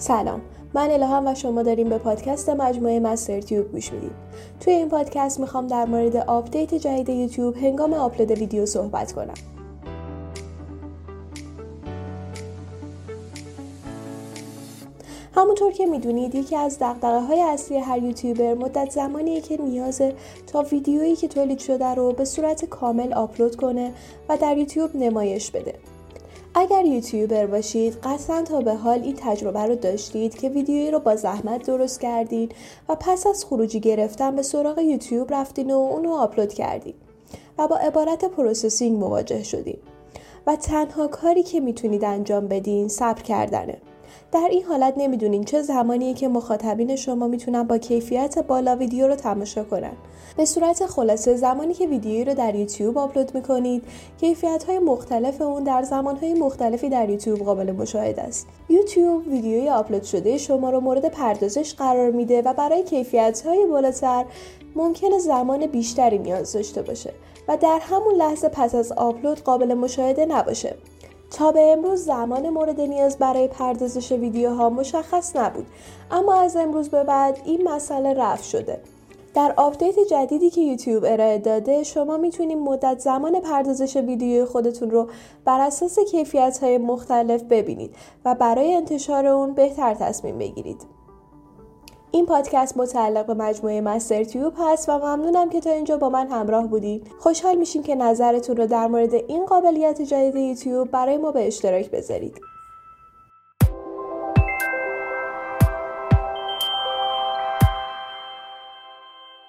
سلام. من الهام و شما داریم به پادکست مجموعه مستر تیوب گوش می‌دید. توی این پادکست می‌خوام در مورد آپدیت جدید یوتیوب هنگام آپلود ویدیو صحبت کنم. همونطور که می‌دونید یکی از دغدغه های اصلی هر یوتیوبر مدت زمانیه که نیازه تا ویدیویی که تولید شده رو به صورت کامل آپلود کنه و در یوتیوب نمایش بده. اگر یوتیوبر باشید قطعا تا به حال این تجربه رو داشتید که ویدیویی رو با زحمت درست کردین و پس از خروجی گرفتن به سراغ یوتیوب رفتین و اونو آپلود کردین و با عبارت processing مواجه شدین. و تنها کاری که می‌تونید انجام بدین صبر کردنه. در این حالت نمی‌دونین چه زمانیه که مخاطبین شما می‌تونن با کیفیت بالا ویدیو رو تماشا کنن. به صورت خلاصه زمانی که ویدیویی رو در یوتیوب آپلود می‌کنید کیفیت های مختلف اون در زمان های مختلفی در یوتیوب قابل مشاهده است. یوتیوب ویدیوی آپلود شده شما رو مورد پردازش قرار میده و برای کیفیت های بالاتر ممکنه زمان بیشتری نیاز داشته باشه و در همون لحظه پس از آپلود قابل مشاهده نباشه. تا به امروز زمان مورد نیاز برای پردازش ویدیوها مشخص نبود اما از امروز به بعد این مسئله رفع شده در آپدیت جدیدی که یوتیوب ارائه داده شما می‌تونید مدت زمان پردازش ویدیوی خودتون رو بر اساس کیفیت های مختلف ببینید و برای انتشار اون بهتر تصمیم بگیرید. این پادکست متعلق به مجموعه مستر تیوب هست و ممنونم که تا اینجا با من همراه بودید. خوشحال میشیم که نظرتون رو در مورد این قابلیت جدید یوتیوب برای ما به اشتراک بذارید.